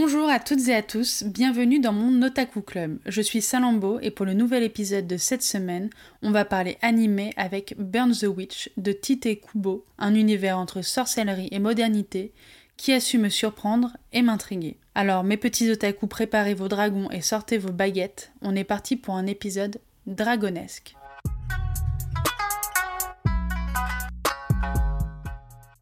Bonjour à toutes et à tous, bienvenue dans mon Otaku Club. Je suis Salambo et pour le nouvel épisode de cette semaine, on va parler animé avec Burn the Witch de Tite Kubo, un univers entre sorcellerie et modernité qui a su me surprendre et m'intriguer. Alors mes petits otaku, préparez vos dragons et sortez vos baguettes, on est parti pour un épisode dragonesque.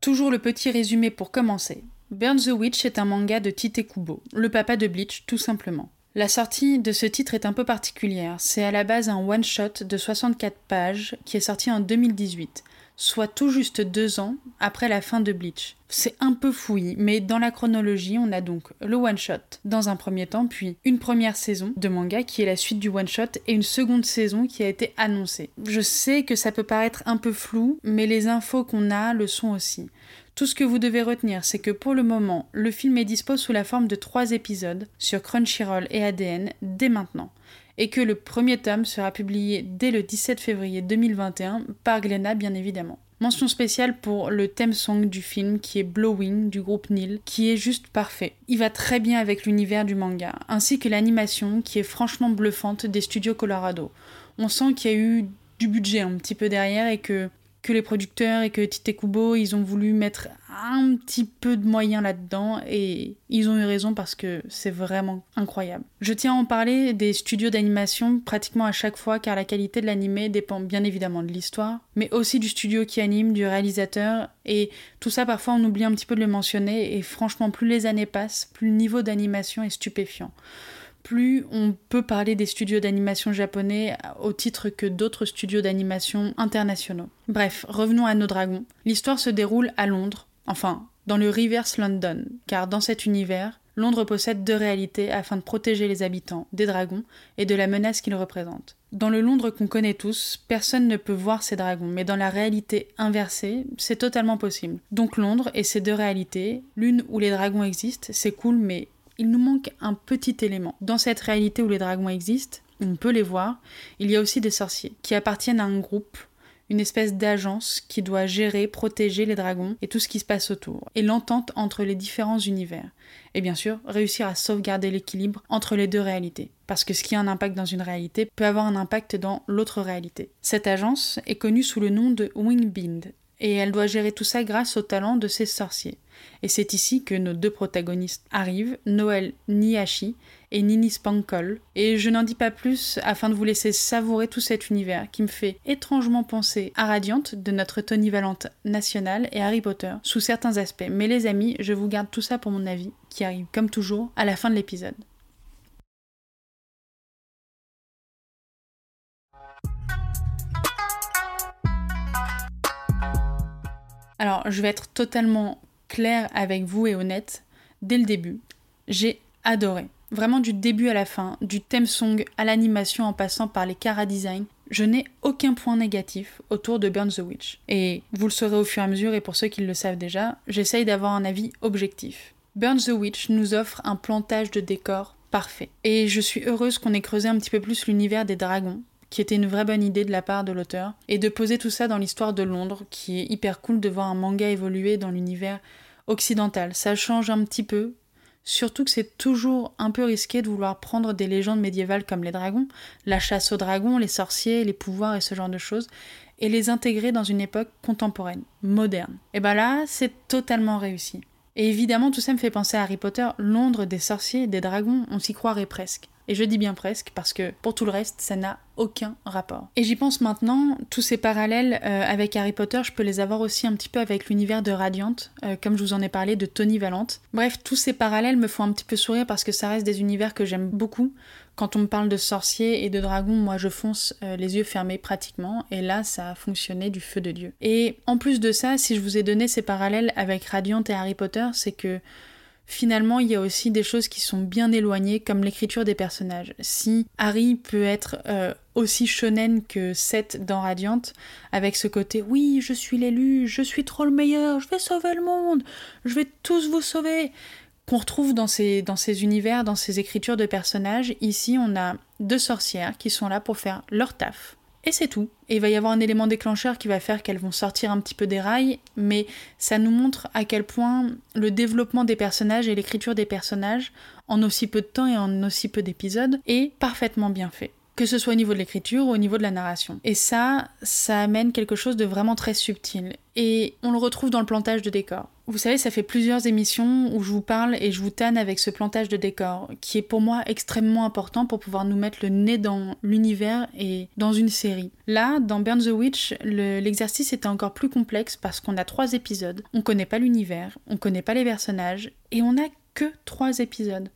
Toujours le petit résumé pour commencer. Burn the Witch est un manga de Tite Kubo, le papa de Bleach tout simplement. La sortie de ce titre est un peu particulière. C'est à la base un one-shot de 64 pages qui est sorti en 2018, soit tout juste deux ans après la fin de Bleach. C'est un peu fouillis, mais dans la chronologie, on a donc le one-shot dans un premier temps, puis une première saison de manga qui est la suite du one-shot et une seconde saison qui a été annoncée. Je sais que ça peut paraître un peu flou, mais les infos qu'on a le sont aussi. Tout ce que vous devez retenir, c'est que pour le moment, le film est dispo sous la forme de trois épisodes sur Crunchyroll et ADN dès maintenant, et que le premier tome sera publié dès le 17 février 2021 par Glenna bien évidemment. Mention spéciale pour le theme song du film qui est Blowing du groupe Nil, qui est juste parfait. Il va très bien avec l'univers du manga, ainsi que l'animation qui est franchement bluffante des studios Colorado. On sent qu'il y a eu du budget un petit peu derrière et que que les producteurs et que Tite Kubo, ils ont voulu mettre un petit peu de moyens là-dedans et ils ont eu raison parce que c'est vraiment incroyable. Je tiens à en parler des studios d'animation pratiquement à chaque fois car la qualité de l'animé dépend bien évidemment de l'histoire, mais aussi du studio qui anime, du réalisateur et tout ça parfois on oublie un petit peu de le mentionner et franchement plus les années passent, plus le niveau d'animation est stupéfiant plus on peut parler des studios d'animation japonais au titre que d'autres studios d'animation internationaux. Bref, revenons à nos dragons. L'histoire se déroule à Londres, enfin, dans le reverse London, car dans cet univers, Londres possède deux réalités afin de protéger les habitants des dragons et de la menace qu'ils représentent. Dans le Londres qu'on connaît tous, personne ne peut voir ces dragons, mais dans la réalité inversée, c'est totalement possible. Donc Londres et ces deux réalités, l'une où les dragons existent, c'est cool, mais il nous manque un petit élément. Dans cette réalité où les dragons existent, on peut les voir, il y a aussi des sorciers qui appartiennent à un groupe, une espèce d'agence qui doit gérer, protéger les dragons et tout ce qui se passe autour, et l'entente entre les différents univers. Et bien sûr, réussir à sauvegarder l'équilibre entre les deux réalités. Parce que ce qui a un impact dans une réalité peut avoir un impact dans l'autre réalité. Cette agence est connue sous le nom de Wingbind, et elle doit gérer tout ça grâce au talent de ses sorciers. Et c'est ici que nos deux protagonistes arrivent, Noël Nihashi et Nini Spankol. Et je n'en dis pas plus afin de vous laisser savourer tout cet univers qui me fait étrangement penser à Radiant de notre Tony Valente national et Harry Potter sous certains aspects. Mais les amis, je vous garde tout ça pour mon avis qui arrive comme toujours à la fin de l'épisode. Alors, je vais être totalement claire avec vous et honnête dès le début. J'ai adoré. Vraiment du début à la fin, du theme song à l'animation en passant par les cara design, je n'ai aucun point négatif autour de Burn the Witch. Et vous le saurez au fur et à mesure, et pour ceux qui le savent déjà, j'essaye d'avoir un avis objectif. Burn the Witch nous offre un plantage de décor parfait. Et je suis heureuse qu'on ait creusé un petit peu plus l'univers des dragons, qui était une vraie bonne idée de la part de l'auteur, et de poser tout ça dans l'histoire de Londres, qui est hyper cool de voir un manga évoluer dans l'univers occidental. Ça change un petit peu, surtout que c'est toujours un peu risqué de vouloir prendre des légendes médiévales comme les dragons, la chasse aux dragons, les sorciers, les pouvoirs et ce genre de choses, et les intégrer dans une époque contemporaine, moderne. Et ben là, c'est totalement réussi. Et évidemment, tout ça me fait penser à Harry Potter, Londres des sorciers, des dragons, on s'y croirait presque. Et je dis bien presque parce que pour tout le reste, ça n'a aucun rapport. Et j'y pense maintenant, tous ces parallèles euh, avec Harry Potter, je peux les avoir aussi un petit peu avec l'univers de Radiant, euh, comme je vous en ai parlé de Tony Valente. Bref, tous ces parallèles me font un petit peu sourire parce que ça reste des univers que j'aime beaucoup. Quand on me parle de sorciers et de dragons, moi je fonce euh, les yeux fermés pratiquement, et là ça a fonctionné du feu de Dieu. Et en plus de ça, si je vous ai donné ces parallèles avec Radiant et Harry Potter, c'est que finalement, il y a aussi des choses qui sont bien éloignées, comme l'écriture des personnages. Si Harry peut être euh, aussi shonen que Seth dans Radiant, avec ce côté oui, je suis l'élu, je suis trop le meilleur, je vais sauver le monde, je vais tous vous sauver, qu'on retrouve dans ces univers, dans ces écritures de personnages, ici on a deux sorcières qui sont là pour faire leur taf Et c'est tout. Et il va y avoir un élément déclencheur qui va faire qu'elles vont sortir un petit peu des rails, mais ça nous montre à quel point le développement des personnages et l'écriture des personnages, en aussi peu de temps et en aussi peu d'épisodes, est parfaitement bien fait que ce soit au niveau de l'écriture ou au niveau de la narration. Et ça, ça amène quelque chose de vraiment très subtil. Et on le retrouve dans le plantage de décor. Vous savez, ça fait plusieurs émissions où je vous parle et je vous tanne avec ce plantage de décor, qui est pour moi extrêmement important pour pouvoir nous mettre le nez dans l'univers et dans une série. Là, dans Burn the Witch, l'exercice était encore plus complexe parce qu'on a trois épisodes, on connaît pas l'univers, on connaît pas les personnages, et on a que trois épisodes.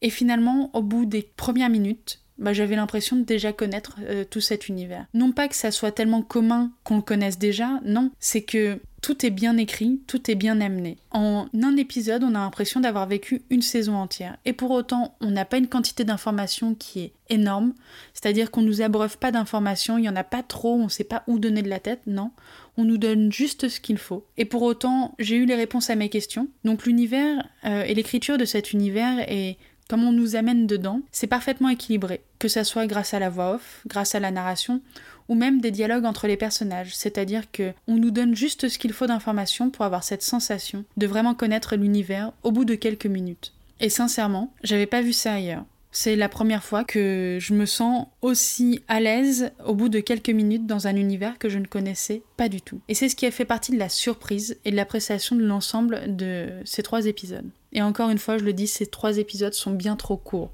Et finalement, au bout des premières minutes, bah, j'avais l'impression de déjà connaître euh, tout cet univers. Non pas que ça soit tellement commun qu'on le connaisse déjà, non, c'est que tout est bien écrit, tout est bien amené. En un épisode, on a l'impression d'avoir vécu une saison entière. Et pour autant, on n'a pas une quantité d'informations qui est énorme, c'est-à-dire qu'on nous abreuve pas d'informations, il n'y en a pas trop, on ne sait pas où donner de la tête, non. On nous donne juste ce qu'il faut. Et pour autant, j'ai eu les réponses à mes questions. Donc l'univers euh, et l'écriture de cet univers est comme on nous amène dedans, c'est parfaitement équilibré, que ça soit grâce à la voix off, grâce à la narration, ou même des dialogues entre les personnages, c'est-à-dire que on nous donne juste ce qu'il faut d'informations pour avoir cette sensation de vraiment connaître l'univers au bout de quelques minutes. Et sincèrement, j'avais pas vu ça ailleurs. C'est la première fois que je me sens aussi à l'aise au bout de quelques minutes dans un univers que je ne connaissais pas du tout. Et c'est ce qui a fait partie de la surprise et de l'appréciation de l'ensemble de ces trois épisodes. Et encore une fois, je le dis, ces trois épisodes sont bien trop courts.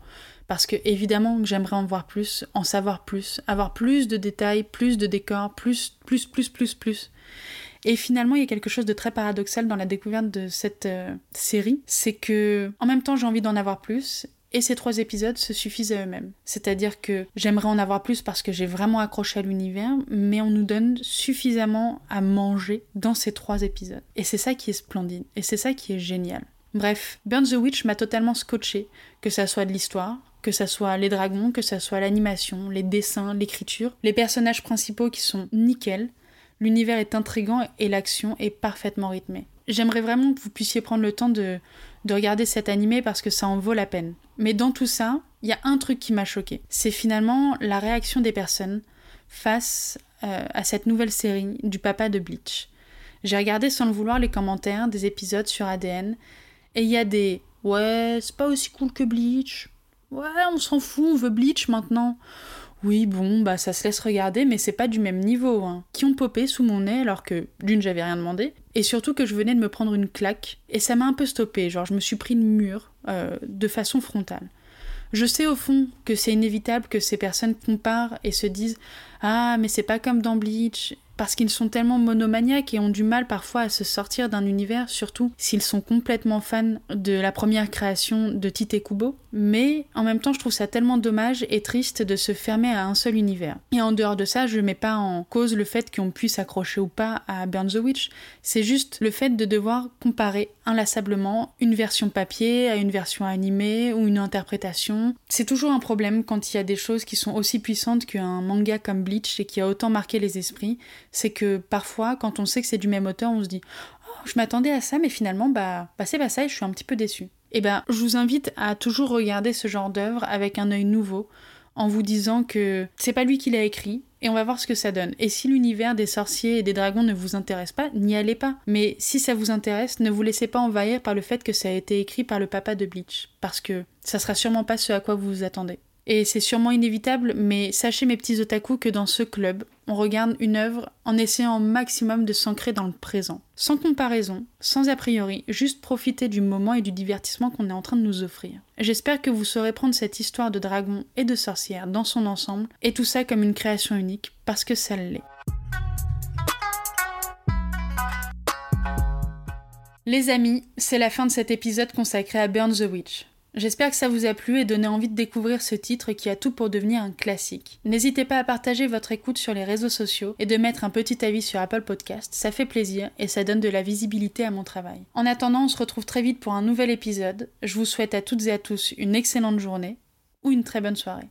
Parce que évidemment j'aimerais en voir plus, en savoir plus, avoir plus de détails, plus de décors, plus, plus, plus, plus, plus. Et finalement, il y a quelque chose de très paradoxal dans la découverte de cette euh, série, c'est que en même temps j'ai envie d'en avoir plus et ces trois épisodes se suffisent à eux-mêmes. C'est-à-dire que j'aimerais en avoir plus parce que j'ai vraiment accroché à l'univers, mais on nous donne suffisamment à manger dans ces trois épisodes. Et c'est ça qui est splendide, et c'est ça qui est génial. Bref, Burn the Witch m'a totalement scotché, que ça soit de l'histoire, que ça soit les dragons, que ça soit l'animation, les dessins, l'écriture, les personnages principaux qui sont nickel, l'univers est intrigant et l'action est parfaitement rythmée. J'aimerais vraiment que vous puissiez prendre le temps de, de regarder cet animé parce que ça en vaut la peine. Mais dans tout ça, il y a un truc qui m'a choqué. C'est finalement la réaction des personnes face euh, à cette nouvelle série du papa de Bleach. J'ai regardé sans le vouloir les commentaires des épisodes sur ADN et il y a des ouais, c'est pas aussi cool que Bleach. Ouais, on s'en fout, on veut Bleach maintenant. Oui, bon, bah ça se laisse regarder, mais c'est pas du même niveau, hein. Qui ont popé sous mon nez alors que, d'une, j'avais rien demandé, et surtout que je venais de me prendre une claque, et ça m'a un peu stoppé, genre je me suis pris le mur euh, de façon frontale. Je sais au fond que c'est inévitable que ces personnes comparent et se disent Ah, mais c'est pas comme dans Bleach, parce qu'ils sont tellement monomaniaques et ont du mal parfois à se sortir d'un univers, surtout s'ils sont complètement fans de la première création de Tite Kubo. Mais en même temps, je trouve ça tellement dommage et triste de se fermer à un seul univers. Et en dehors de ça, je mets pas en cause le fait qu'on puisse accrocher ou pas à Burn Witch, c'est juste le fait de devoir comparer inlassablement une version papier à une version animée ou une interprétation. C'est toujours un problème quand il y a des choses qui sont aussi puissantes qu'un manga comme Bleach et qui a autant marqué les esprits c'est que parfois, quand on sait que c'est du même auteur, on se dit oh, je m'attendais à ça, mais finalement, bah, bah c'est pas ça et je suis un petit peu déçue. Et eh ben, je vous invite à toujours regarder ce genre d'œuvre avec un œil nouveau, en vous disant que c'est pas lui qui l'a écrit, et on va voir ce que ça donne. Et si l'univers des sorciers et des dragons ne vous intéresse pas, n'y allez pas. Mais si ça vous intéresse, ne vous laissez pas envahir par le fait que ça a été écrit par le papa de Bleach, parce que ça sera sûrement pas ce à quoi vous vous attendez. Et c'est sûrement inévitable, mais sachez mes petits otaku que dans ce club, on regarde une œuvre en essayant au maximum de s'ancrer dans le présent. Sans comparaison, sans a priori, juste profiter du moment et du divertissement qu'on est en train de nous offrir. J'espère que vous saurez prendre cette histoire de dragon et de sorcière dans son ensemble, et tout ça comme une création unique, parce que ça l'est. Les amis, c'est la fin de cet épisode consacré à Burn the Witch. J'espère que ça vous a plu et donné envie de découvrir ce titre qui a tout pour devenir un classique. N'hésitez pas à partager votre écoute sur les réseaux sociaux et de mettre un petit avis sur Apple Podcast, ça fait plaisir et ça donne de la visibilité à mon travail. En attendant, on se retrouve très vite pour un nouvel épisode. Je vous souhaite à toutes et à tous une excellente journée ou une très bonne soirée.